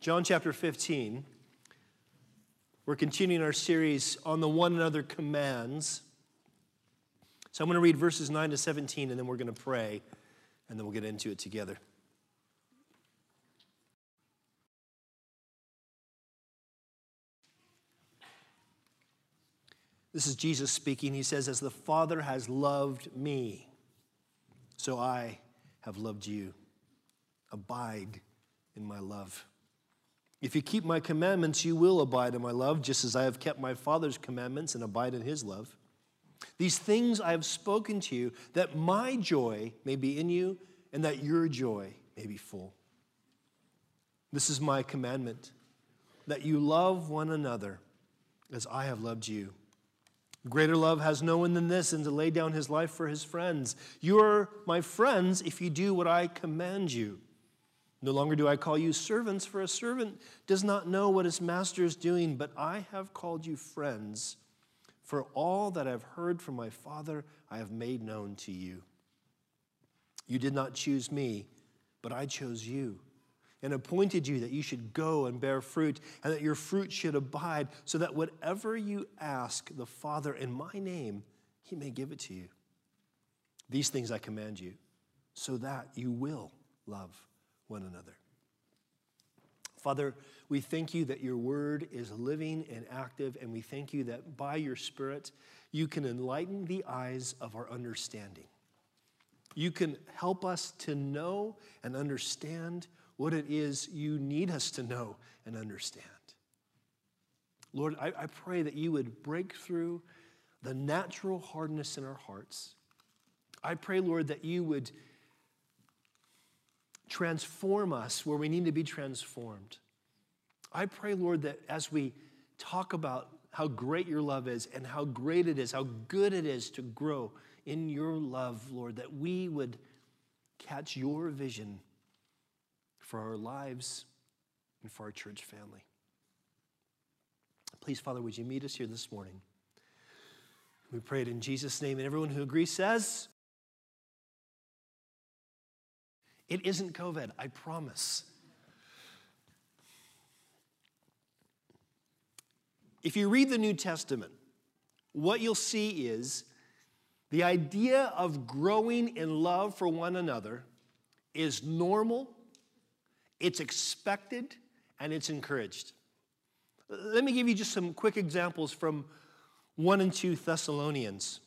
John chapter 15. We're continuing our series on the one another commands. So I'm going to read verses 9 to 17 and then we're going to pray and then we'll get into it together. This is Jesus speaking. He says, As the Father has loved me, so I have loved you. Abide in my love. If you keep my commandments, you will abide in my love, just as I have kept my Father's commandments and abide in his love. These things I have spoken to you, that my joy may be in you, and that your joy may be full. This is my commandment, that you love one another as I have loved you. Greater love has no one than this, and to lay down his life for his friends. You are my friends if you do what I command you. No longer do I call you servants, for a servant does not know what his master is doing, but I have called you friends. For all that I've heard from my Father, I have made known to you. You did not choose me, but I chose you and appointed you that you should go and bear fruit, and that your fruit should abide, so that whatever you ask the Father in my name, he may give it to you. These things I command you, so that you will love one another. Father, we thank you that your word is living and active, and we thank you that by your Spirit, you can enlighten the eyes of our understanding. You can help us to know and understand what it is you need us to know and understand. Lord, I, I pray that you would break through the natural hardness in our hearts. I pray, Lord, that you would transform us where we need to be transformed. I pray, Lord, that as we talk about how great your love is and how great it is, how good it is to grow in your love, Lord, that we would catch your vision for our lives and for our church family. Please, Father, would you meet us here this morning? We pray it in Jesus' name. And everyone who agrees says, It isn't COVID, I promise. If you read the New Testament, what you'll see is the idea of growing in love for one another is normal it's expected and it's encouraged. Let me give you just some quick examples from 1 and 2 Thessalonians.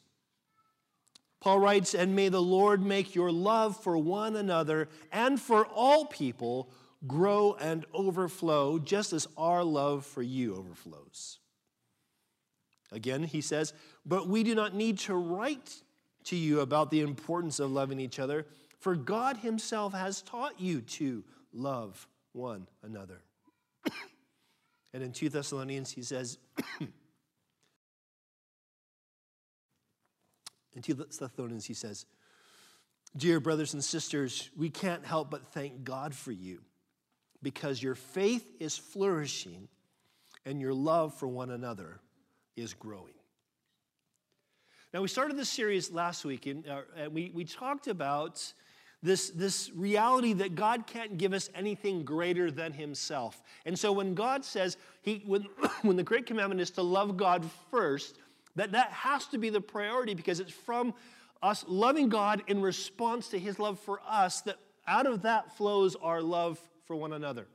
Paul writes, And may the Lord make your love for one another and for all people grow and overflow, just as our love for you overflows. Again, he says, But we do not need to write to you about the importance of loving each other, for God Himself has taught you to love one another. and in 2 Thessalonians, he says, in 2 Thessalonians, he says, Dear brothers and sisters, we can't help but thank God for you because your faith is flourishing and your love for one another is growing. Now, we started this series last week, and, uh, and we, we talked about this, this reality that God can't give us anything greater than Himself. And so when God says, he, when, when the great commandment is to love God first, that that has to be the priority because it's from us loving God in response to His love for us that out of that flows our love for one another.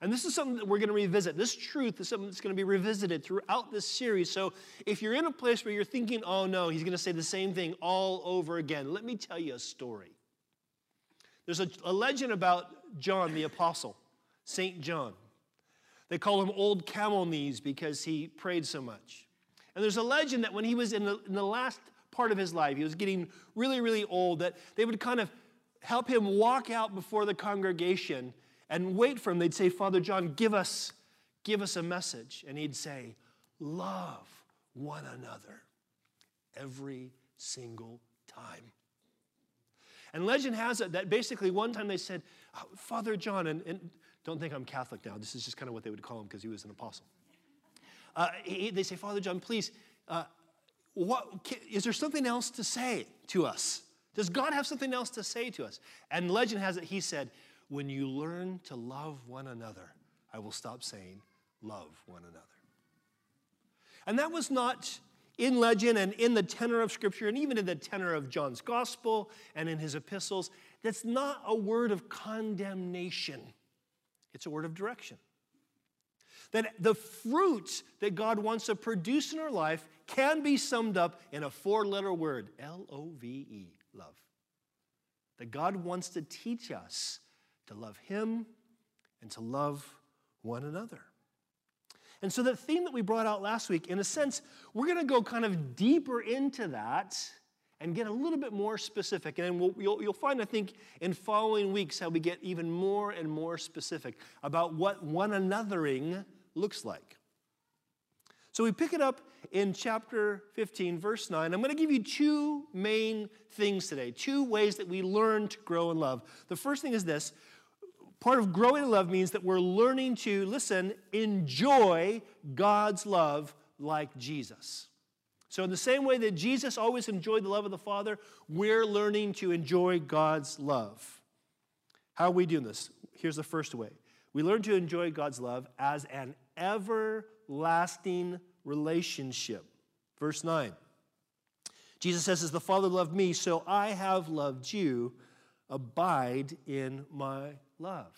And this is something that we're going to revisit. This truth is something that's going to be revisited throughout this series. So if you're in a place where you're thinking, oh no, he's going to say the same thing all over again, let me tell you a story. There's a, a legend about John the Apostle, St. John. They call him Old Camel Knees because he prayed so much. And there's a legend that when he was in the, in the last part of his life, he was getting really, really old, that they would kind of help him walk out before the congregation and wait for him. They'd say, Father John, give us, give us a message. And he'd say, Love one another every single time. And legend has it that basically one time they said, oh, Father John, and, and, don't think I'm Catholic now, this is just kind of what they would call him because he was an apostle. Uh, he, they say, Father John, please, uh, what, is there something else to say to us? Does God have something else to say to us? And legend has it, he said, when you learn to love one another, I will stop saying, love one another. And that was not in legend and in the tenor of Scripture, and even in the tenor of John's gospel and in his epistles. That's not a word of condemnation, it's a word of direction. That the fruits that God wants to produce in our life can be summed up in a four letter word L O V E, love. That God wants to teach us to love Him and to love one another. And so, the theme that we brought out last week, in a sense, we're going to go kind of deeper into that and get a little bit more specific. And we'll, you'll, you'll find, I think, in following weeks how we get even more and more specific about what one anothering looks like. So we pick it up in chapter 15, verse 9. I'm going to give you two main things today, two ways that we learn to grow in love. The first thing is this part of growing in love means that we're learning to, listen, enjoy God's love like Jesus. So, in the same way that Jesus always enjoyed the love of the Father, we're learning to enjoy God's love. How are we doing this? Here's the first way we learn to enjoy God's love as an everlasting relationship. Verse 9. Jesus says, As the Father loved me, so I have loved you. Abide in my love.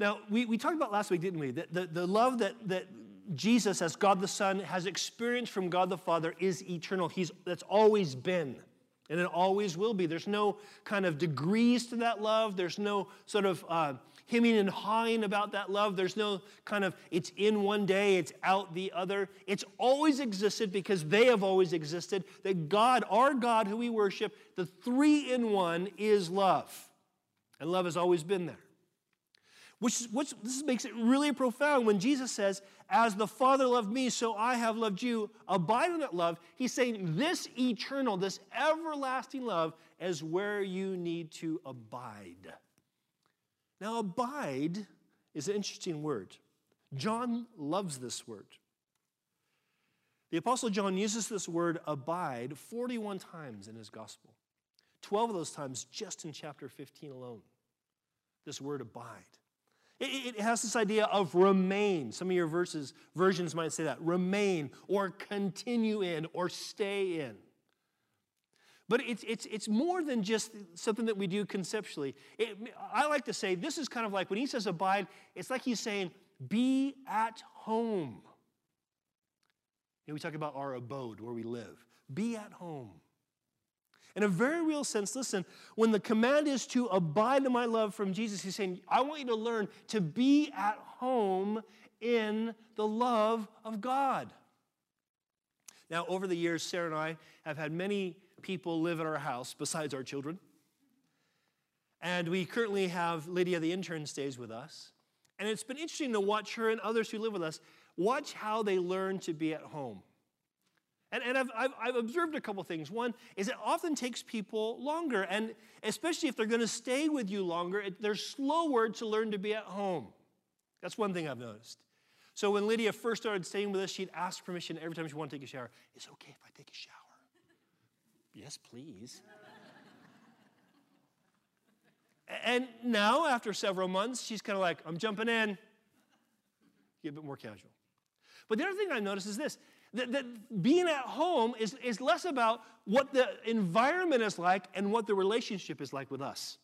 Now, we, we talked about last week, didn't we? That the, the love that, that Jesus, as God the Son, has experienced from God the Father is eternal. He's, that's always been, and it always will be. There's no kind of degrees to that love. There's no sort of uh, hemming and hawing about that love. There's no kind of, it's in one day, it's out the other. It's always existed because they have always existed. That God, our God who we worship, the three in one is love. And love has always been there. Which, which this makes it really profound when Jesus says, As the Father loved me, so I have loved you. Abide in that love. He's saying this eternal, this everlasting love is where you need to abide. Now, abide is an interesting word. John loves this word. The Apostle John uses this word abide 41 times in his gospel. 12 of those times just in chapter 15 alone. This word abide. It, it, has this idea of remain. Some of your verses, versions might say that remain or continue in or stay in. But it's, it's, it's more than just something that we do conceptually. It, I like to say this is kind of like when he says abide, it's like he's saying, be at home. You know, we talk about our abode, where we live. Be at home. In a very real sense, listen, when the command is to abide in my love from Jesus, he's saying, I want you to learn to be at home in the love of God. Now, over the years, Sarah and I have had many people live in our house besides our children. And we currently have Lydia, the intern, stays with us. And it's been interesting to watch her and others who live with us watch how they learn to be at home. And, and I've, I've, I've, observed a couple things. One is it often takes people longer, and especially if they're going to stay with you longer, it, they're slower to learn to be at home. That's one thing I've noticed. So when Lydia first started staying with us, she'd ask permission every time she wanted to take a shower. Is it okay if I take a shower? yes, please. and now, after several months, she's kind of like, I'm jumping in. Get a bit more casual. But the other thing I've noticed is this that, that being at home is, is less about what the environment is like and what the relationship is like with us.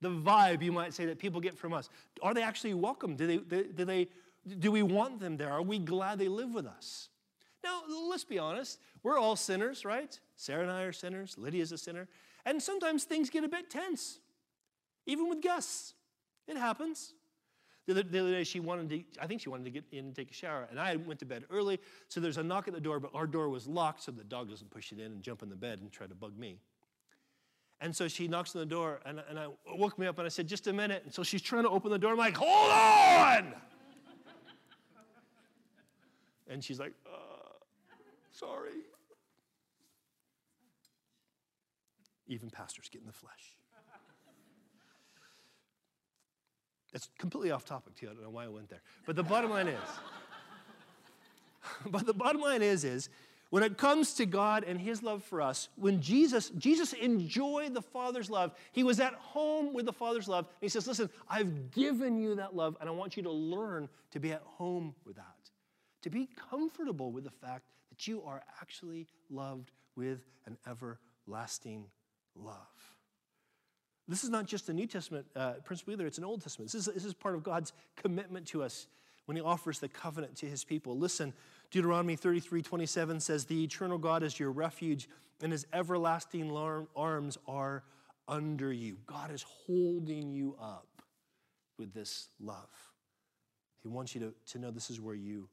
The vibe, you might say, that people get from us. Are they actually welcome? Do, they, do, they, do we want them there? Are we glad they live with us? Now, let's be honest. We're all sinners, right? Sarah and I are sinners. Lydia's a sinner. And sometimes things get a bit tense, even with guests. It happens. The other, the other, day, she wanted to, I think she wanted to get in and take a shower. And I went to bed early, so there's a knock at the door, but our door was locked, so the dog doesn't push it in and jump in the bed and try to bug me. And so she knocks on the door, and, and I woke me up, and I said, just a minute. And so she's trying to open the door. I'm like, hold on! and she's like, uh, sorry. Even pastors get in the flesh. That's completely off topic too. I don't know why I went there. But the bottom line is, but the bottom line is, is When it comes to God and his love for us, when Jesus Jesus enjoyed the Father's love, he was at home with the Father's love. And he says, "Listen, I've given you that love and I want you to learn to be at home with that. To be comfortable with the fact that you are actually loved with an everlasting love." This is not just a New Testament uh, principle either, it's an Old Testament. This is, this is part of God's commitment to us when he offers the covenant to his people. Listen, Deuteronomy 33 27 says, The eternal God is your refuge, and his everlasting arms are under you. God is holding you up with this love. He wants you to, to know this is where you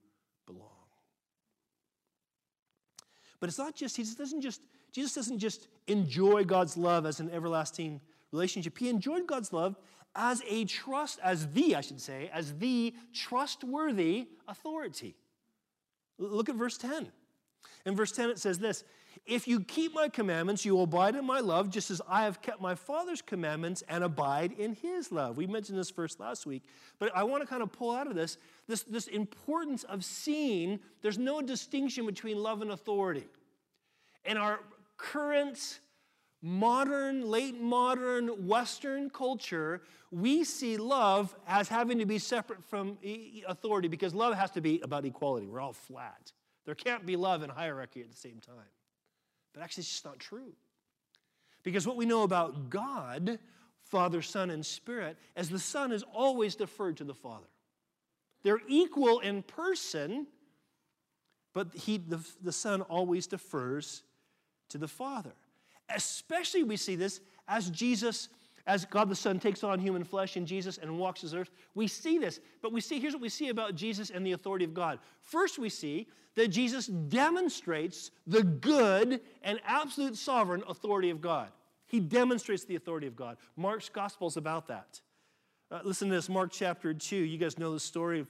belong. But it's not just, he doesn't just, Jesus doesn't just enjoy God's love as an everlasting relationship. He enjoyed God's love as a trust, as the, I should say, as the trustworthy authority. Look at verse 10. In verse 10, it says this If you keep my commandments, you will abide in my love, just as I have kept my Father's commandments and abide in his love. We mentioned this verse last week, but I want to kind of pull out of this this, this importance of seeing there's no distinction between love and authority. In our current modern, late modern Western culture, we see love as having to be separate from authority because love has to be about equality. We're all flat. There can't be love and hierarchy at the same time. But actually, it's just not true. Because what we know about God, Father, Son, and Spirit, as the Son is always deferred to the Father. They're equal in person, but he, the, the Son always defers to the Father. Especially, we see this as Jesus, as God the Son takes on human flesh in Jesus and walks this earth. We see this, but we see, here's what we see about Jesus and the authority of God. First, we see that Jesus demonstrates the good and absolute sovereign authority of God. He demonstrates the authority of God. Mark's gospel is about that. Uh, listen to this, Mark chapter 2. You guys know the story.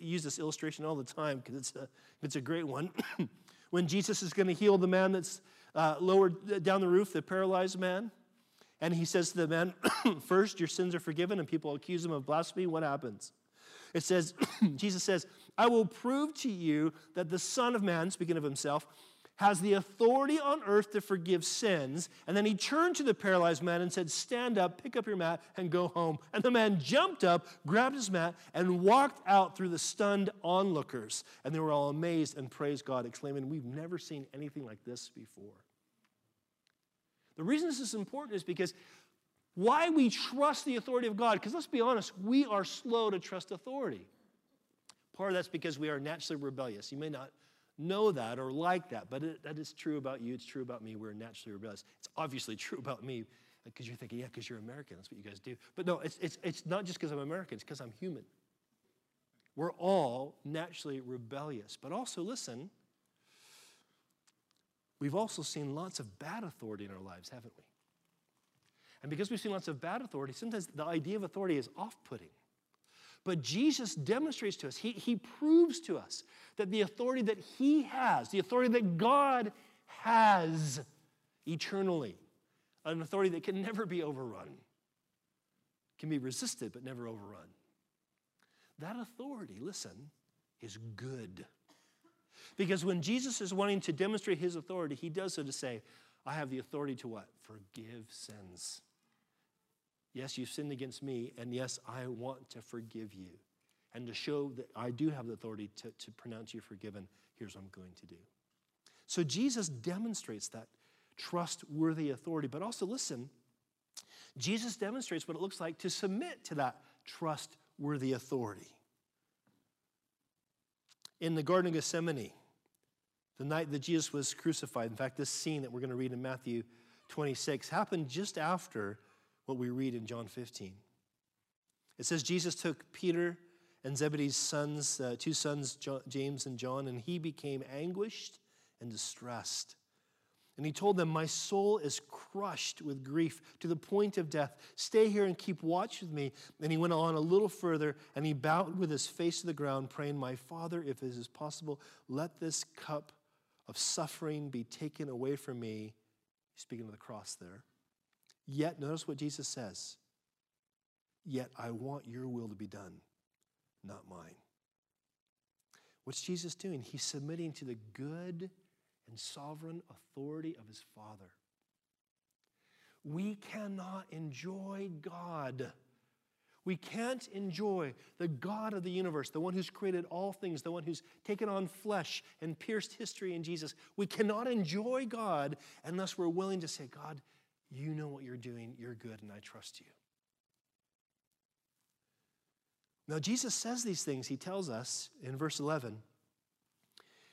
Use this illustration all the time because it's a, it's a great one. when Jesus is going to heal the man that's uh, lowered down the roof, the paralyzed man. And he says to the man, First, your sins are forgiven, and people accuse him of blasphemy. What happens? It says, Jesus says, I will prove to you that the Son of Man, speaking of himself, has the authority on earth to forgive sins. And then he turned to the paralyzed man and said, Stand up, pick up your mat, and go home. And the man jumped up, grabbed his mat, and walked out through the stunned onlookers. And they were all amazed and praised God, exclaiming, We've never seen anything like this before. The reason this is important is because why we trust the authority of God, because let's be honest, we are slow to trust authority. Part of that's because we are naturally rebellious. You may not know that or like that, but it, that is true about you. It's true about me. We're naturally rebellious. It's obviously true about me because you're thinking, yeah, because you're American. That's what you guys do. But no, it's, it's, it's not just because I'm American, it's because I'm human. We're all naturally rebellious. But also, listen, we've also seen lots of bad authority in our lives, haven't we? And because we've seen lots of bad authority, sometimes the idea of authority is off putting. But Jesus demonstrates to us, he, he proves to us that the authority that he has, the authority that God has eternally, an authority that can never be overrun, can be resisted but never overrun. That authority, listen, is good. Because when Jesus is wanting to demonstrate his authority, he does so to say, I have the authority to what? Forgive sins. Yes, you've sinned against me, and yes, I want to forgive you. And to show that I do have the authority to, to pronounce you forgiven, here's what I'm going to do. So Jesus demonstrates that trustworthy authority. But also, listen, Jesus demonstrates what it looks like to submit to that trustworthy authority. In the Garden of Gethsemane, the night that Jesus was crucified, in fact, this scene that we're going to read in Matthew 26 happened just after what we read in John 15. It says Jesus took Peter and Zebedee's sons, uh, two sons, James and John, and he became anguished and distressed. And he told them, My soul is crushed with grief to the point of death. Stay here and keep watch with me. And he went on a little further and he bowed with his face to the ground, praying, My Father, if it is possible, let this cup of suffering be taken away from me. speaking of the cross there. Yet, notice what Jesus says. Yet I want your will to be done, not mine. What's Jesus doing? He's submitting to the good and sovereign authority of his Father. We cannot enjoy God. We can't enjoy the God of the universe, the one who's created all things, the one who's taken on flesh and pierced history in Jesus. We cannot enjoy God unless we're willing to say, God, you know what you're doing, you're good, and I trust you. Now, Jesus says these things, he tells us in verse 11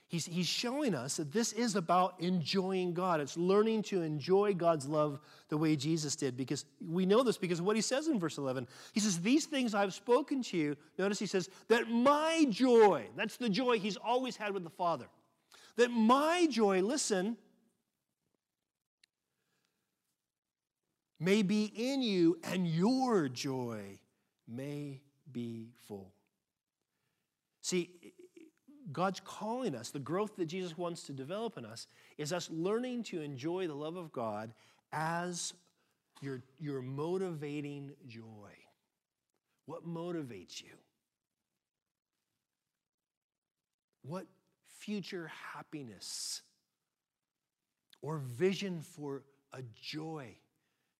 He's, he's showing us that this is about enjoying God. It's learning to enjoy God's love the way Jesus did. Because we know this because of what he says in verse 11. He says, These things I've spoken to you. Notice he says, That my joy, that's the joy he's always had with the Father, that my joy, listen, may be in you and your joy may be full. See, God's calling us, the growth that Jesus wants to develop in us, is us learning to enjoy the love of God as your, your motivating joy. What motivates you? What future happiness or vision for a joy,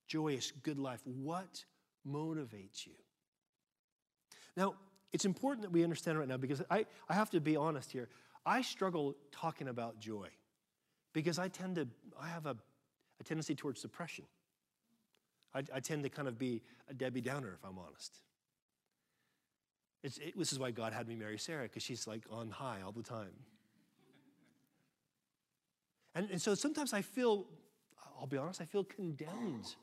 joyous, good life, what motivates you? Now, it's important that we understand right now because I, I have to be honest here. I struggle talking about joy because I tend to, I have a, a tendency towards suppression. I, I, tend to kind of be a Debbie Downer, if I'm honest. It, this is why God had me marry Sarah, because she's like on high all the time. And, and so sometimes I feel, I'll be honest, I feel condemned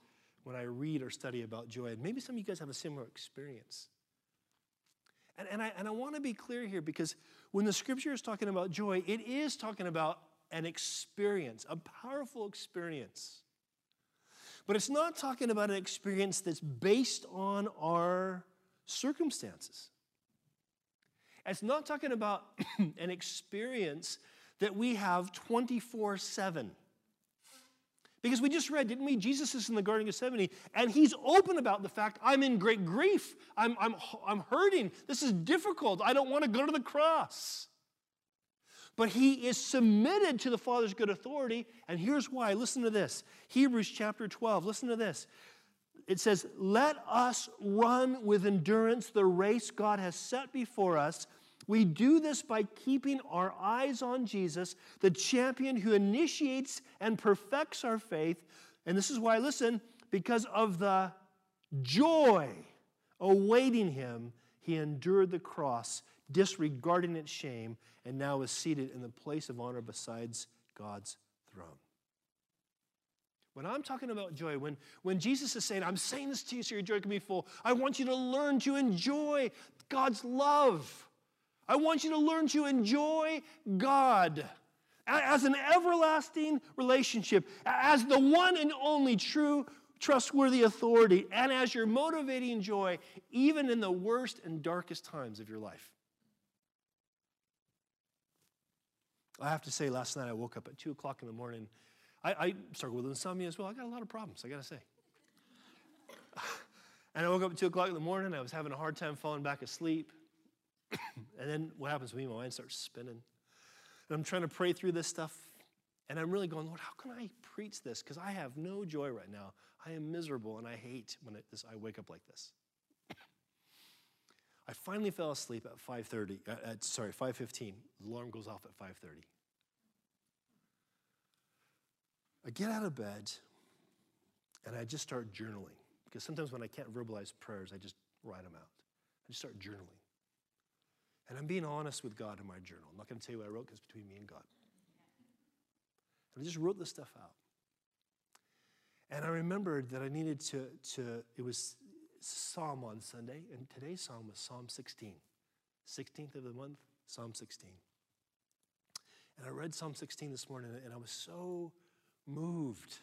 when I read or study about joy. And maybe some of you guys have a similar experience. And, and I, and I want to be clear here because when the scripture is talking about joy, it is talking about an experience, a powerful experience. But it's not talking about an experience that's based on our circumstances. It's not talking about an experience that we have 24 7. Because we just read, didn't we? Jesus is in the Garden of Gethsemane, and he's open about the fact I'm in great grief. I'm, I'm, I'm hurting. This is difficult. I don't want to go to the cross. But he is submitted to the Father's good authority, and here's why. Listen to this Hebrews chapter 12. Listen to this. It says, Let us run with endurance the race God has set before us we do this by keeping our eyes on Jesus, the champion who initiates and perfects our faith. And this is why, listen, because of the joy awaiting him, he endured the cross, disregarding its shame, and now is seated in the place of honor besides God's throne. When I'm talking about joy, when, when Jesus is saying, I'm saying this to you so your joy can be full, I want you to learn to enjoy God's love. I want you to learn to enjoy God as an everlasting relationship, as the one and only true, trustworthy authority, and as your motivating joy, even in the worst and darkest times of your life. I have to say, last night I woke up at 2 o'clock in the morning. I, I struggle with insomnia as well. I got a lot of problems, I got to say. and I woke up at 2 o'clock in the morning. I was having a hard time falling back asleep. and then what happens to me? My mind starts spinning. And I'm trying to pray through this stuff. And I'm really going, Lord, how can I preach this? Because I have no joy right now. I am miserable and I hate when it, this, I wake up like this. I finally fell asleep at 5.30, uh, at, sorry, 5.15. The alarm goes off at 5.30. I get out of bed and I just start journaling. Because sometimes when I can't verbalize prayers, I just write them out. I just start journaling. And I'm being honest with God in my journal. I'm not going to tell you what I wrote because it's between me and God. And I just wrote this stuff out. And I remembered that I needed to, to it was Psalm on Sunday, and today's Psalm was Psalm 16. 16th of the month, Psalm 16. And I read Psalm 16 this morning, and I was so moved,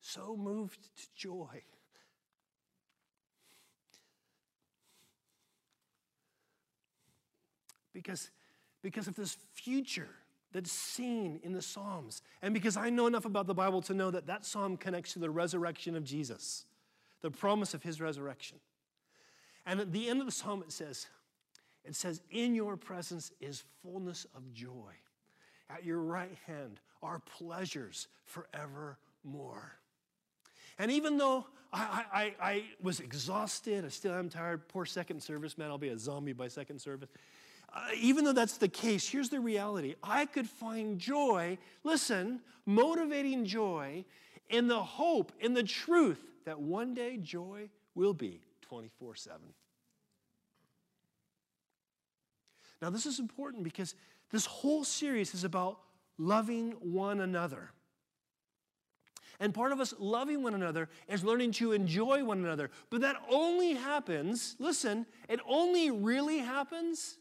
so moved to joy. Because, because of this future that's seen in the Psalms. And because I know enough about the Bible to know that that psalm connects to the resurrection of Jesus, the promise of his resurrection. And at the end of the psalm, it says, it says, In your presence is fullness of joy. at your right hand are pleasures forevermore. And even though I, I, I was exhausted, I still am tired, poor second service, man, I'll be a zombie by second service. Uh, even though that's the case, here's the reality I could find joy, listen, motivating joy in the hope, in the truth that one day joy will be 24 7. Now, this is important because this whole series is about loving one another. And part of us loving one another is learning to enjoy one another. But that only happens, listen, it only really happens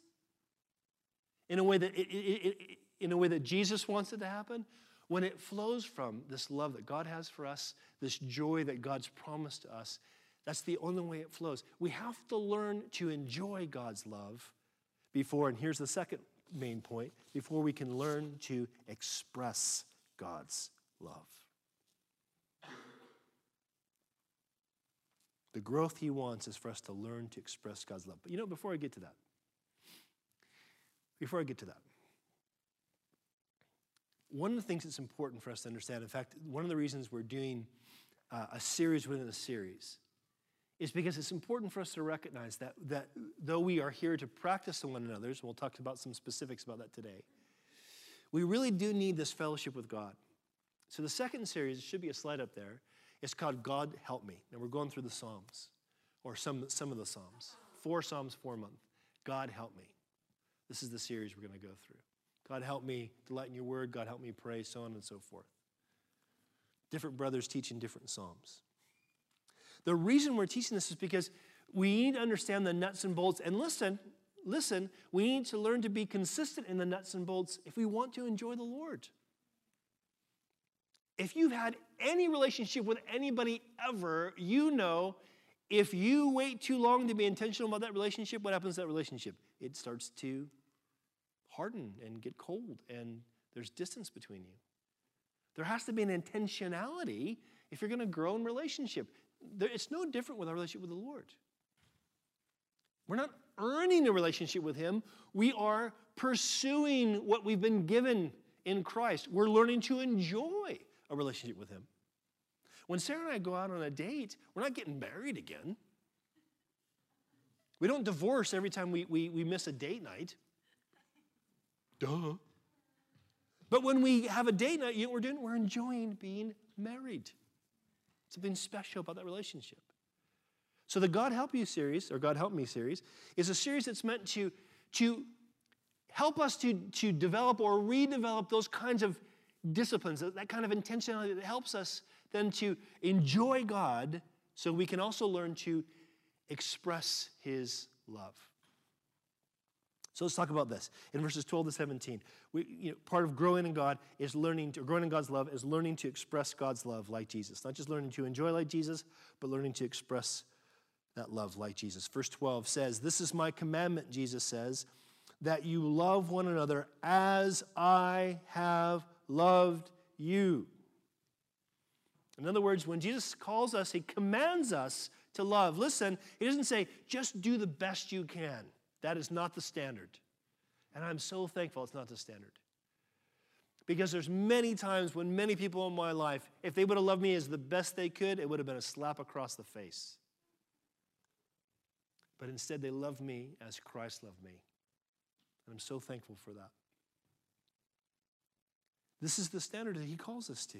in a way that, it, it, it, in a way that Jesus wants it to happen when it flows from this love that God has for us, this joy that God's promised to us. That's the only way it flows. We have to learn to enjoy God's love before, and here's the second main point, before we can learn to express God's love. The growth he wants is for us to learn to express God's love. But you know, before I get to that, before I get to that, one of the things that's important for us to understand, in fact, one of the reasons we're doing uh, a series within a series, is because it's important for us to recognize that, that though we are here to practice to one another's, we'll talk about some specifics about that today, we really do need this fellowship with God. So the second series, should be a slide up there, is called God Help Me. And we're going through the Psalms, or some, some of the Psalms. Four Psalms, four month. God Help Me. This is the series we're going to go through. God help me delight in your word. God help me pray, so on and so forth. Different brothers teaching different Psalms. The reason we're teaching this is because we need to understand the nuts and bolts. And listen, listen, we need to learn to be consistent in the nuts and bolts if we want to enjoy the Lord. If you've had any relationship with anybody ever, you know if you wait too long to be intentional about that relationship, what happens to that relationship? It starts to harden and get cold, and there's distance between you. There has to be an intentionality if you're going to grow in relationship. It's no different with our relationship with the Lord. We're not earning a relationship with Him, we are pursuing what we've been given in Christ. We're learning to enjoy a relationship with Him. When Sarah and I go out on a date, we're not getting married again. We don't divorce every time we, we, we miss a date night. Duh. But when we have a date night, you know what we're doing? We're enjoying being married. Something special about that relationship. So the God Help You series, or God Help Me series, is a series that's meant to, to help us to, to develop or redevelop those kinds of disciplines, that, that kind of intentionality that helps us then to enjoy God so we can also learn to express His love. So let's talk about this. In verses 12 to 17, we, you know, part of growing in God is learning to, growing in God's love is learning to express God's love like Jesus. Not just learning to enjoy like Jesus, but learning to express that love like Jesus. Verse 12 says, This is my commandment, Jesus says, that you love one another as I have loved you. In other words, when Jesus calls us, he commands us to love. Listen, he doesn't say, just do the best you can. That is not the standard. And I'm so thankful it's not the standard. Because there's many times when many people in my life, if they would have loved me as the best they could, it would have been a slap across the face. But instead, they loved me as Christ loved me. And I'm so thankful for that. This is the standard that he calls us to.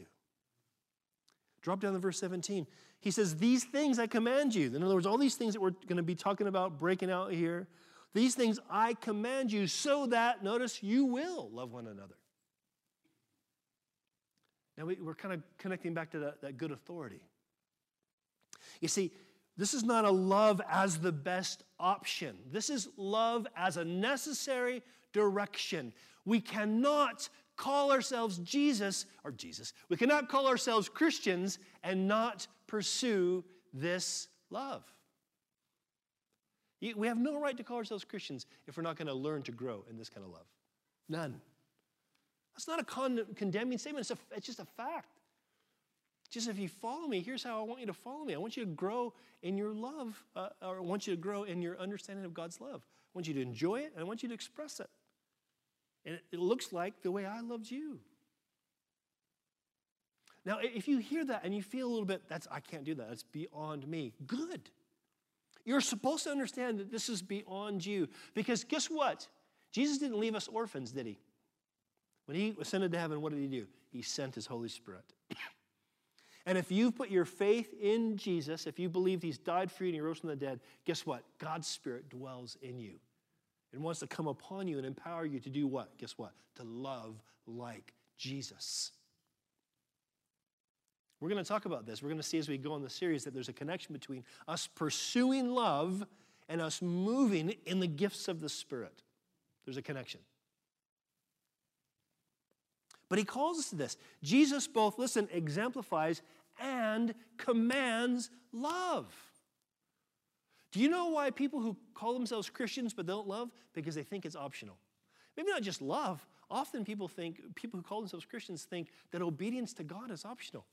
Drop down to verse 17. He says, These things I command you. In other words, all these things that we're going to be talking about, breaking out here, these things I command you so that, notice, you will love one another. Now we, are kind of connecting back to that, that good authority. You see, this is not a love as the best option. This is love as a necessary direction. We cannot call ourselves Jesus, or Jesus, we cannot call ourselves Christians and not pursue this love. We have no right to call ourselves Christians if we're not going to learn to grow in this kind of love. None. That's not a con- condemning statement, it's, a, it's just a fact. Just if you follow me, here's how I want you to follow me. I want you to grow in your love, uh, or I want you to grow in your understanding of God's love. I want you to enjoy it, and I want you to express it. And it looks like the way I loved you. Now, if you hear that and you feel a little bit, that's I can't do that. That's beyond me. Good. You're supposed to understand that this is beyond you. Because guess what? Jesus didn't leave us orphans, did he? When he ascended to heaven, what did he do? He sent his Holy Spirit. and if you've put your faith in Jesus, if you believe he's died for you and he rose from the dead, guess what? God's Spirit dwells in you and wants to come upon you and empower you to do what? Guess what? To love like Jesus. We're going to talk about this. We're going to see as we go in the series that there's a connection between us pursuing love and us moving in the gifts of the Spirit. There's a connection. But he calls us to this. Jesus both, listen, exemplifies and commands love. Do you know why people who call themselves Christians but don't love? Because they think it's optional. Maybe not just love. Often people think, people who call themselves Christians think that obedience to God is optional.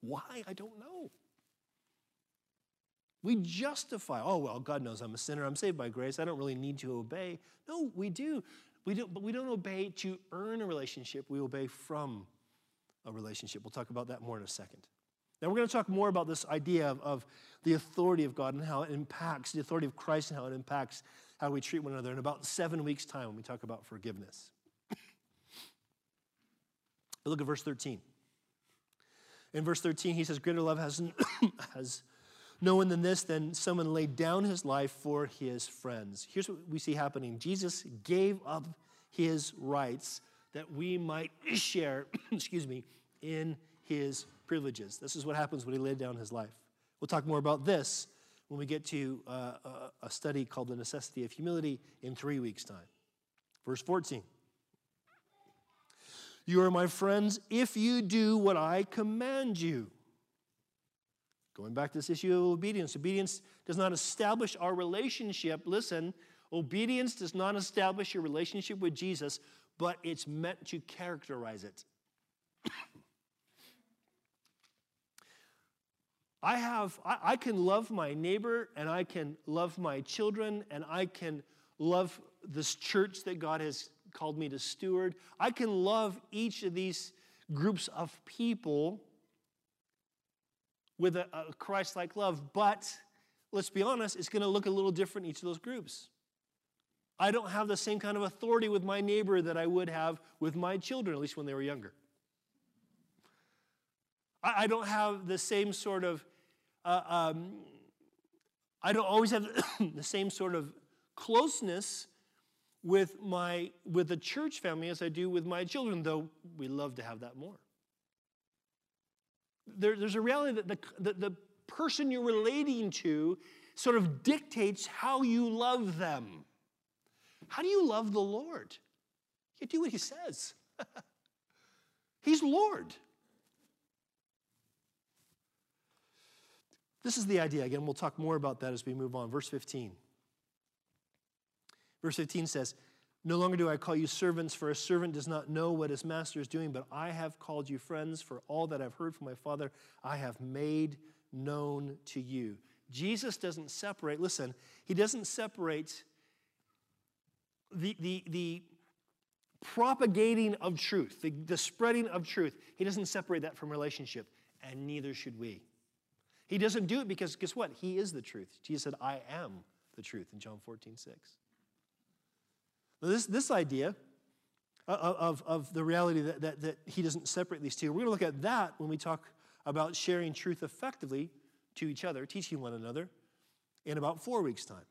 Why? I don't know. We justify, oh, well, God knows I'm a sinner. I'm saved by grace. I don't really need to obey. No, we do. We don't, but we don't obey to earn a relationship. We obey from a relationship. We'll talk about that more in a second. Now, we're going to talk more about this idea of, of the authority of God and how it impacts the authority of Christ and how it impacts how we treat one another in about seven weeks' time when we talk about forgiveness. Look at verse 13. In verse 13, he says, Greater love has, has no one than this, than someone laid down his life for his friends. Here's what we see happening Jesus gave up his rights that we might share, excuse me, in his privileges. This is what happens when he laid down his life. We'll talk more about this when we get to uh, a study called The Necessity of Humility in three weeks' time. Verse 14. You are my friends if you do what I command you. Going back to this issue of obedience, obedience does not establish our relationship. Listen, obedience does not establish your relationship with Jesus, but it's meant to characterize it. I have, I, I, can love my neighbor and I can love my children and I can love this church that God has called me to steward. I can love each of these groups of people with a, a Christ like love, but let's be honest, it's going to look a little different in each of those groups. I don't have the same kind of authority with my neighbor that I would have with my children, at least when they were younger. I, I don't have the same sort of, uh, um, I don't always have the same sort of closeness with my with the church family as I do with my children, though we love to have that more. There, there's a reality that the, the, the person you're relating to sort of dictates how you love them. How do you love the Lord? You do what He says. He's Lord. This is the idea. Again, we'll talk more about that as we move on. Verse 15. Verse 15 says, No longer do I call you servants, for a servant does not know what his master is doing, but I have called you friends, for all that I've heard from my Father, I have made known to you. Jesus doesn't separate, listen, he doesn't separate the, the, the propagating of truth, the, the spreading of truth. He doesn't separate that from relationship, and neither should we. He doesn't do it because, guess what? He is the truth. Jesus said, I am the truth in John 14, 6. This, this idea uh, uh, of, of the reality that, that, that he doesn't separate these two, we're going to look at that when we talk about sharing truth effectively to each other, teaching one another, in about four weeks' time.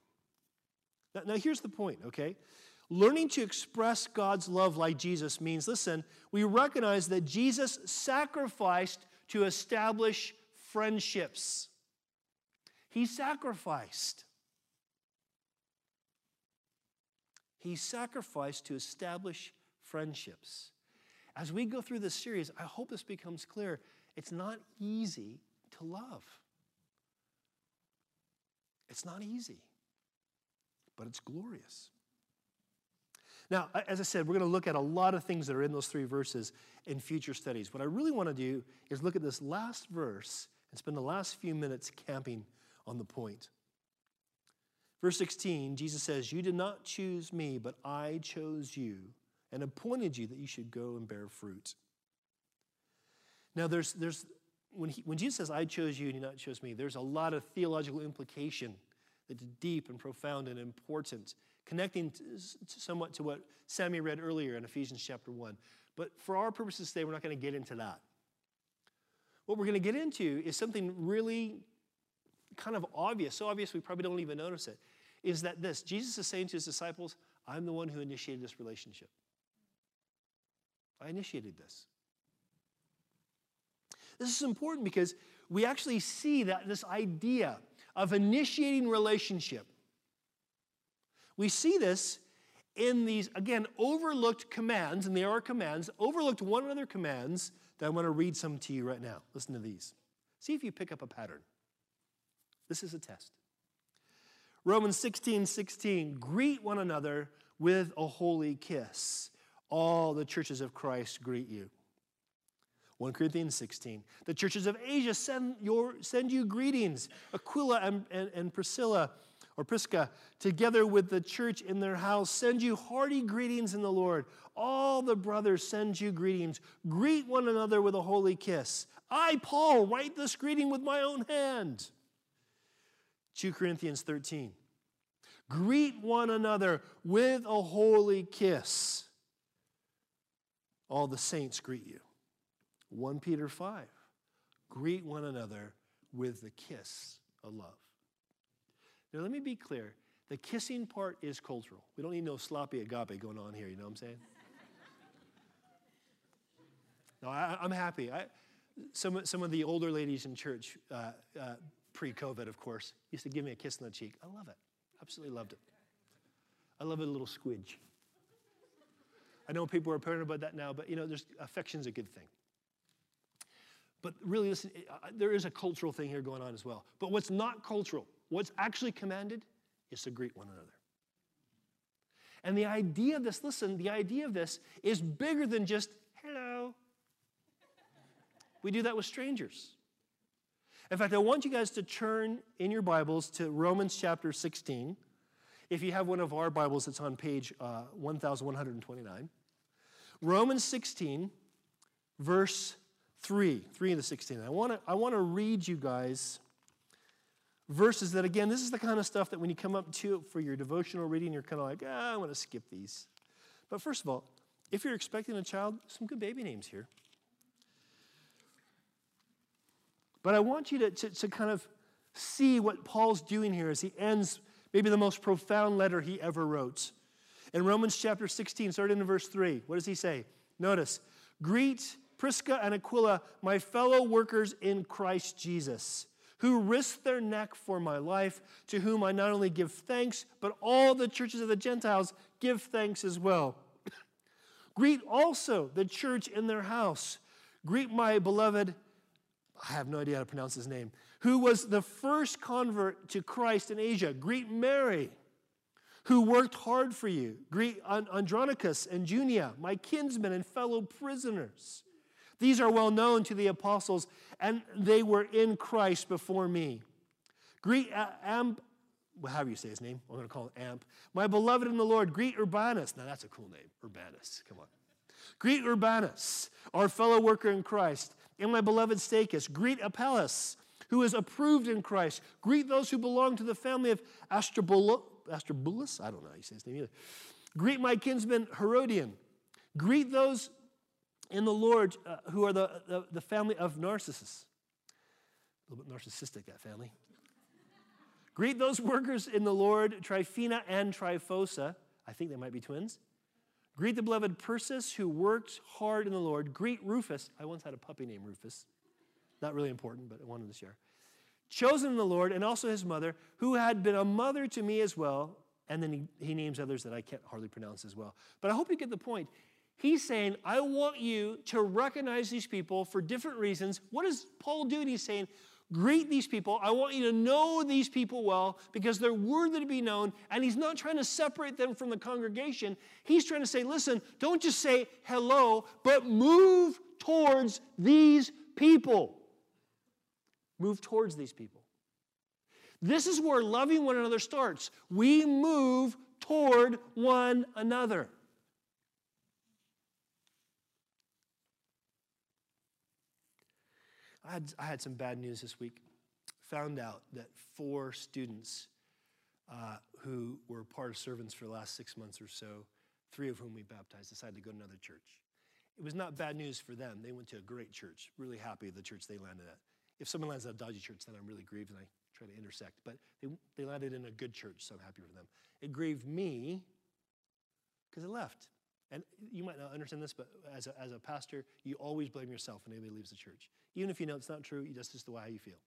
Now, now here's the point, okay? Learning to express God's love like Jesus means, listen, we recognize that Jesus sacrificed to establish friendships. He sacrificed. He sacrificed to establish friendships. As we go through this series, I hope this becomes clear. It's not easy to love. It's not easy, but it's glorious. Now, as I said, we're going to look at a lot of things that are in those three verses in future studies. What I really want to do is look at this last verse and spend the last few minutes camping on the point. Verse 16, Jesus says, You did not choose me, but I chose you and appointed you that you should go and bear fruit. Now, there's, there's when, he, when Jesus says, I chose you and you not chose me, there's a lot of theological implication that's deep and profound and important, connecting to, somewhat to what Sammy read earlier in Ephesians chapter 1. But for our purposes today, we're not going to get into that. What we're going to get into is something really kind of obvious, so obvious we probably don't even notice it, is that this Jesus is saying to his disciples, I'm the one who initiated this relationship. I initiated this. This is important because we actually see that this idea of initiating relationship. We see this in these, again, overlooked commands, and they are commands, overlooked one another commands that I want to read some to you right now. Listen to these. See if you pick up a pattern. This is a test. Romans 16 16, greet one another with a holy kiss. All the churches of Christ greet you. 1 Corinthians 16. The churches of Asia send, your, send you greetings. Aquila and, and, and Priscilla or Prisca, together with the church in their house, send you hearty greetings in the Lord. All the brothers send you greetings. Greet one another with a holy kiss. I, Paul, write this greeting with my own hand. 2 Corinthians 13. Greet one another with a holy kiss. All the saints greet you. 1 Peter 5. Greet one another with the kiss of love. Now, let me be clear. The kissing part is cultural. We don't need no sloppy agape going on here, you know what I'm saying? no, I, am happy. I, some, some of the older ladies in church, uh, uh, pre COVID, of course, used to give me a kiss on the cheek. I love it. Absolutely loved it. I love a little squidge. I know people are paranoid about that now, but you know, there's affection's a good thing. But really, listen, there is a cultural thing here going on as well. But what's not cultural, what's actually commanded, is to greet one another. And the idea of this, listen, the idea of this is bigger than just hello. We do that with strangers. In fact, I want you guys to turn in your Bibles to Romans chapter 16. If you have one of our Bibles, it's on page uh, 1129. Romans 16, verse 3, 3 the 16. I want to I want to read you guys verses that, again, this is the kind of stuff that when you come up to for your devotional reading, you're kind of like, ah, I want to skip these. But first of all, if you're expecting a child, some good baby names here. But I want you to, to, to kind of see what Paul's doing here as he ends maybe the most profound letter he ever wrote. In Romans chapter 16, starting in verse 3, what does he say? Notice, greet Prisca and Aquila, my fellow workers in Christ Jesus, who risked their neck for my life, to whom I not only give thanks, but all the churches of the Gentiles give thanks as well. Greet also the church in their house. Greet my beloved I have no idea how to pronounce his name, who was the first convert to Christ in Asia. Greet Mary, who worked hard for you. Greet Andronicus and Junia, my kinsmen and fellow prisoners. These are well known to the apostles, and they were in Christ before me. Greet Amp, however you say his name, I'm going to call him Amp. My beloved in the Lord, greet Urbanus. Now that's a cool name, Urbanus. Come on. Greet Urbanus, our fellow worker in Christ, and my beloved Stachys. Greet Apelles, who is approved in Christ. Greet those who belong to the family of Astrobulus. I don't know how you say his name either. Greet my kinsman Herodion. Greet those in the Lord uh, who are the, the, the, family of Narcissus. A little bit narcissistic, that family. Greet those workers in the Lord, Tryphena and Tryphosa. I think they might be twins. Greet the beloved Persis, who worked hard in the Lord. Greet Rufus. I once had a puppy named Rufus. Not really important, but I wanted to share. Chosen in the Lord, and also his mother, who had been a mother to me as well. And then he, he names others that I can't hardly pronounce as well. But I hope you get the point. He's saying, I want you to recognize these people for different reasons. What is Paul doing? He's saying, greet these people. I want you to know these people well because they're worthy to be known. And he's not trying to separate them from the congregation. He's trying to say, listen, don't just say hello, but move towards these people. Move towards these people. This is where loving one another starts. We move toward one another. I had, I had some bad news this week. Found out that four students uh, who were part of servants for the last six months or so, three of whom we baptized, decided to go to another church. It was not bad news for them. They went to a great church, really happy the church they landed at. If someone lands at a dodgy church, then I'm really grieved and I try to intersect. But they, they landed in a good church, so I'm happy for them. It grieved me because they left. And you might not understand this, but as a, as a pastor, you always blame yourself when anybody leaves the church. Even if you know it's not true, that's just the way you feel.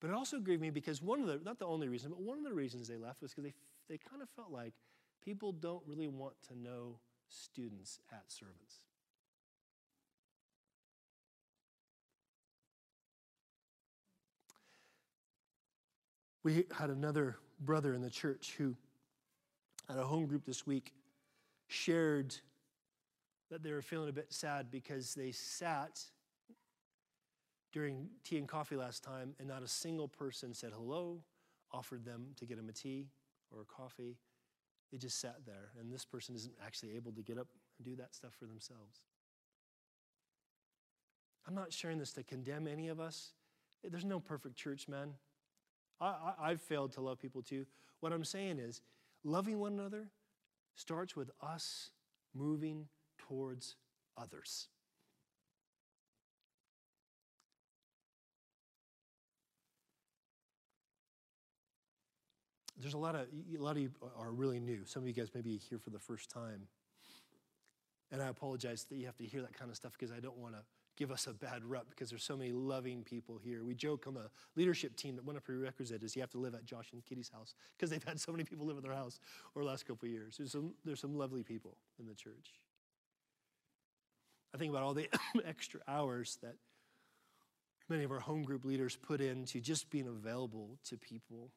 But it also grieved me because one of the, not the only reason, but one of the reasons they left was because they, they kind of felt like people don't really want to know students at servants. We had another brother in the church who, at a home group this week, shared that they were feeling a bit sad because they sat during tea and coffee last time and not a single person said hello, offered them to get them a tea or a coffee. They just sat there, and this person isn't actually able to get up and do that stuff for themselves. I'm not sharing this to condemn any of us. There's no perfect church, man. I, I, have failed to love people too. What I'm saying is, loving one another starts with us moving towards others. There's a lot of a lot of you are really new. Some of you guys may be here for the first time. And I apologize that you have to hear that kind of stuff because I don't want to give us a bad rep because there's so many loving people here. We joke on the leadership team that one of the prerequisites is you have to live at Josh and Kitty's house because they've had so many people live at their house over the last couple of years. There's some, there's some lovely people in the church. I think about all the extra hours that many of our home group leaders put into just being available to people.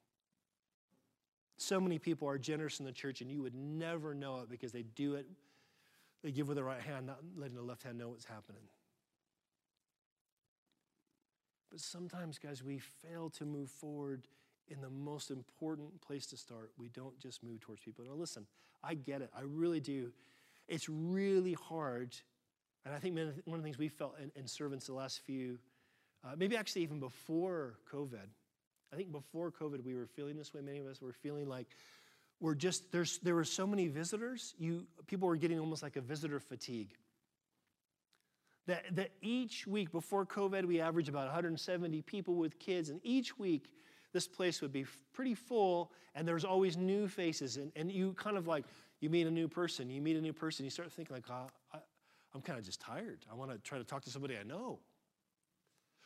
So many people are generous in the church, and you would never know it because they do it. They give with the right hand, not letting the left hand know what's happening. But sometimes, guys, we fail to move forward in the most important place to start. We don't just move towards people. Now, listen, I get it. I really do. It's really hard. And I think one of the things we felt in, in servants the last few, uh, maybe actually even before COVID, I think before COVID, we were feeling this way. Many of us were feeling like we're just, there's, there were so many visitors. You, people were getting almost like a visitor fatigue. That, that each week before COVID, we averaged about 170 people with kids, and each week this place would be pretty full, and there's always new faces. And, and you kind of like, you meet a new person, you meet a new person, you start thinking, like, oh, I, I'm kind of just tired. I want to try to talk to somebody I know.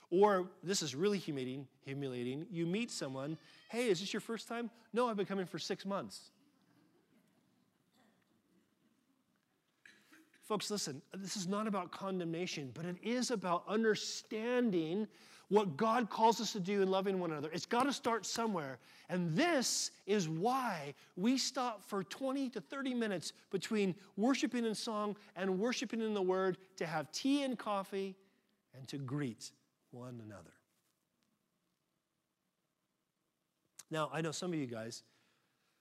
Or this is really humiliating, humiliating. You meet someone, hey, is this your first time? No, I've been coming for six months. Folks, listen, this is not about condemnation, but it is about understanding what God calls us to do in loving one another. It's got to start somewhere. And this is why we stop for 20 to 30 minutes between worshiping in song and worshiping in the Word to have tea and coffee and to greet one another. Now, I know some of you guys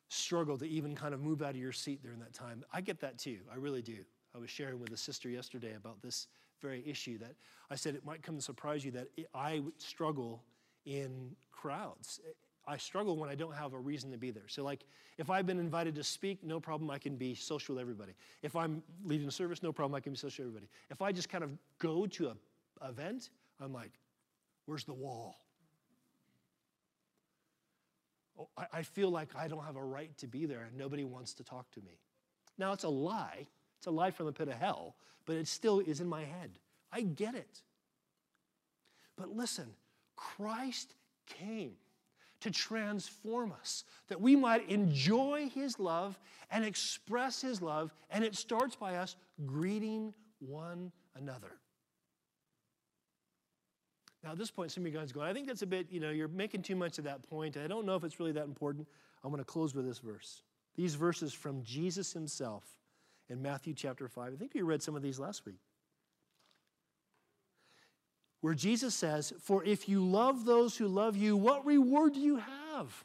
struggle to even kind of move out of your seat during that time. I get that too. I really do. I was sharing with a sister yesterday about this very issue that I said it might come to surprise you that I struggle in crowds. I struggle when I don't have a reason to be there. So, like, if I've been invited to speak, no problem, I can be social with everybody. If I'm leading a service, no problem, I can be social with everybody. If I just kind of go to an event, I'm like, where's the wall? Oh, I, I feel like I don't have a right to be there and nobody wants to talk to me. Now, it's a lie it's a lie from the pit of hell, but it still is in my head. I get it. But listen, Christ came to transform us, that we might enjoy His love and express His love, and it starts by us greeting one another. Now, at this point, some of you guys go, I think that's a bit, you know, you're making too much of that point. I don't know if it's really that important. I'm going to close with this verse. These verses from Jesus Himself in Matthew chapter 5. I think we read some of these last week. where Jesus says, For if you love those who love you, what reward do you have?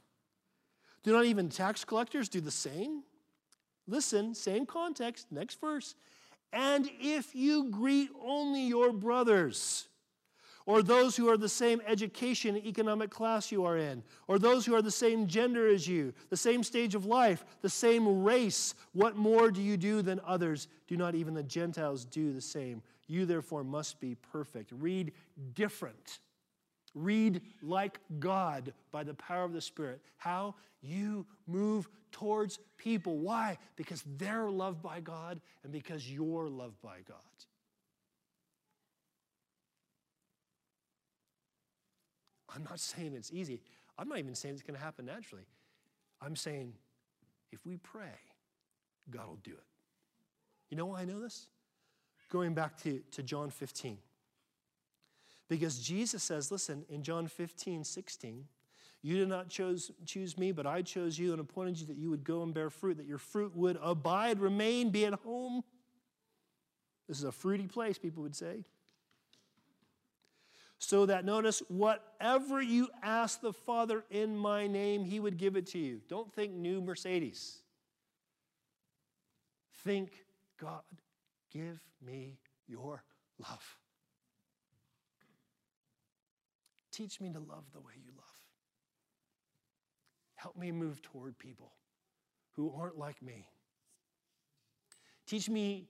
Do not even tax collectors do the same? Listen, same context, next verse. And if you greet only your brothers, or those who are the same education and economic class you are in, or those who are the same gender as you, the same stage of life, the same race, what more do you do than others? Do not even the Gentiles do the same? You therefore must be perfect. Read different. Read like God by the power of the Spirit. How you move towards people. Why? Because they're loved by God and because you're loved by God. I'm not saying it's easy. I'm not even saying it's going to happen naturally. I'm saying if we pray, God will do it. You know why I know this? Going back to, to John 15. Because Jesus says, listen, in John 15, 16, you did not chose, choose me, but I chose you and appointed you that you would go and bear fruit, that your fruit would abide, remain, be at home. This is a fruity place, people would say. So that, notice, whatever you ask the Father in my name, he would give it to you. Don't think new Mercedes. Think, God, give me your love. Teach me to love the way you love. Help me move toward people who aren't like me. Teach me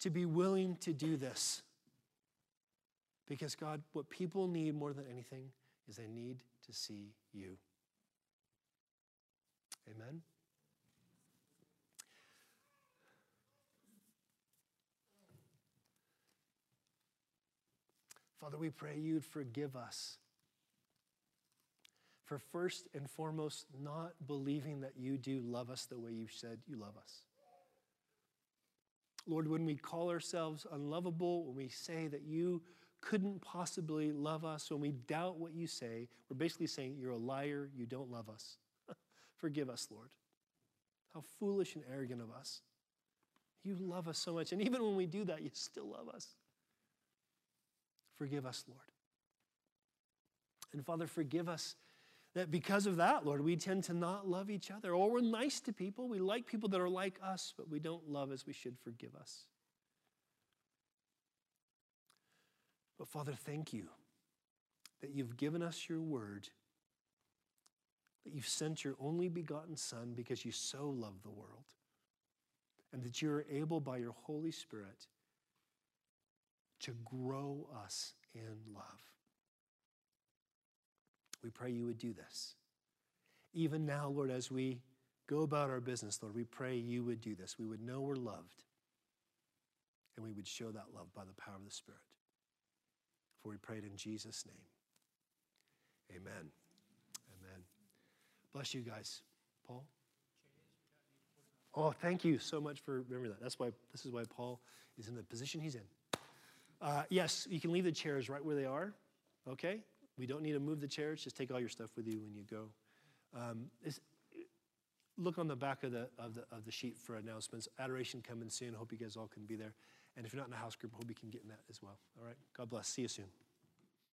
to be willing to do this. Because, God, what people need more than anything is they need to see you. Amen. Father, we pray you'd forgive us for first and foremost not believing that you do love us the way you said you love us. Lord, when we call ourselves unlovable, when we say that you couldn't possibly love us, when we doubt what you say, we're basically saying you're a liar, you don't love us. Forgive us, Lord. How foolish and arrogant of us. You love us so much. And even when we do that, you still love us. Forgive us, Lord. And Father, forgive us that because of that, Lord, we tend to not love each other. Or we're nice to people. We like people that are like us, but we don't love as we should. Forgive us. But Father, thank you that you've given us your word, that you've sent your only begotten Son because you so love the world, and that you're able by your Holy Spirit to grow us in love. We pray you would do this. Even now, Lord, as we go about our business, Lord, we pray you would do this. We would know we're loved, and we would show that love by the power of the Spirit. For we prayed in Jesus' name. Amen. Amen. Bless you guys. Paul? Oh, thank you so much for remembering that. That's why this is why Paul is in the position he's in. Uh, yes, you can leave the chairs right where they are. Okay? We don't need to move the chairs. Just take all your stuff with you when you go. Um, look on the back of the, of, the, of the sheet for announcements. Adoration coming soon. Hope you guys all can be there. And if you're not in a house group, I hope you can get in that as well. All right? God bless. See you soon.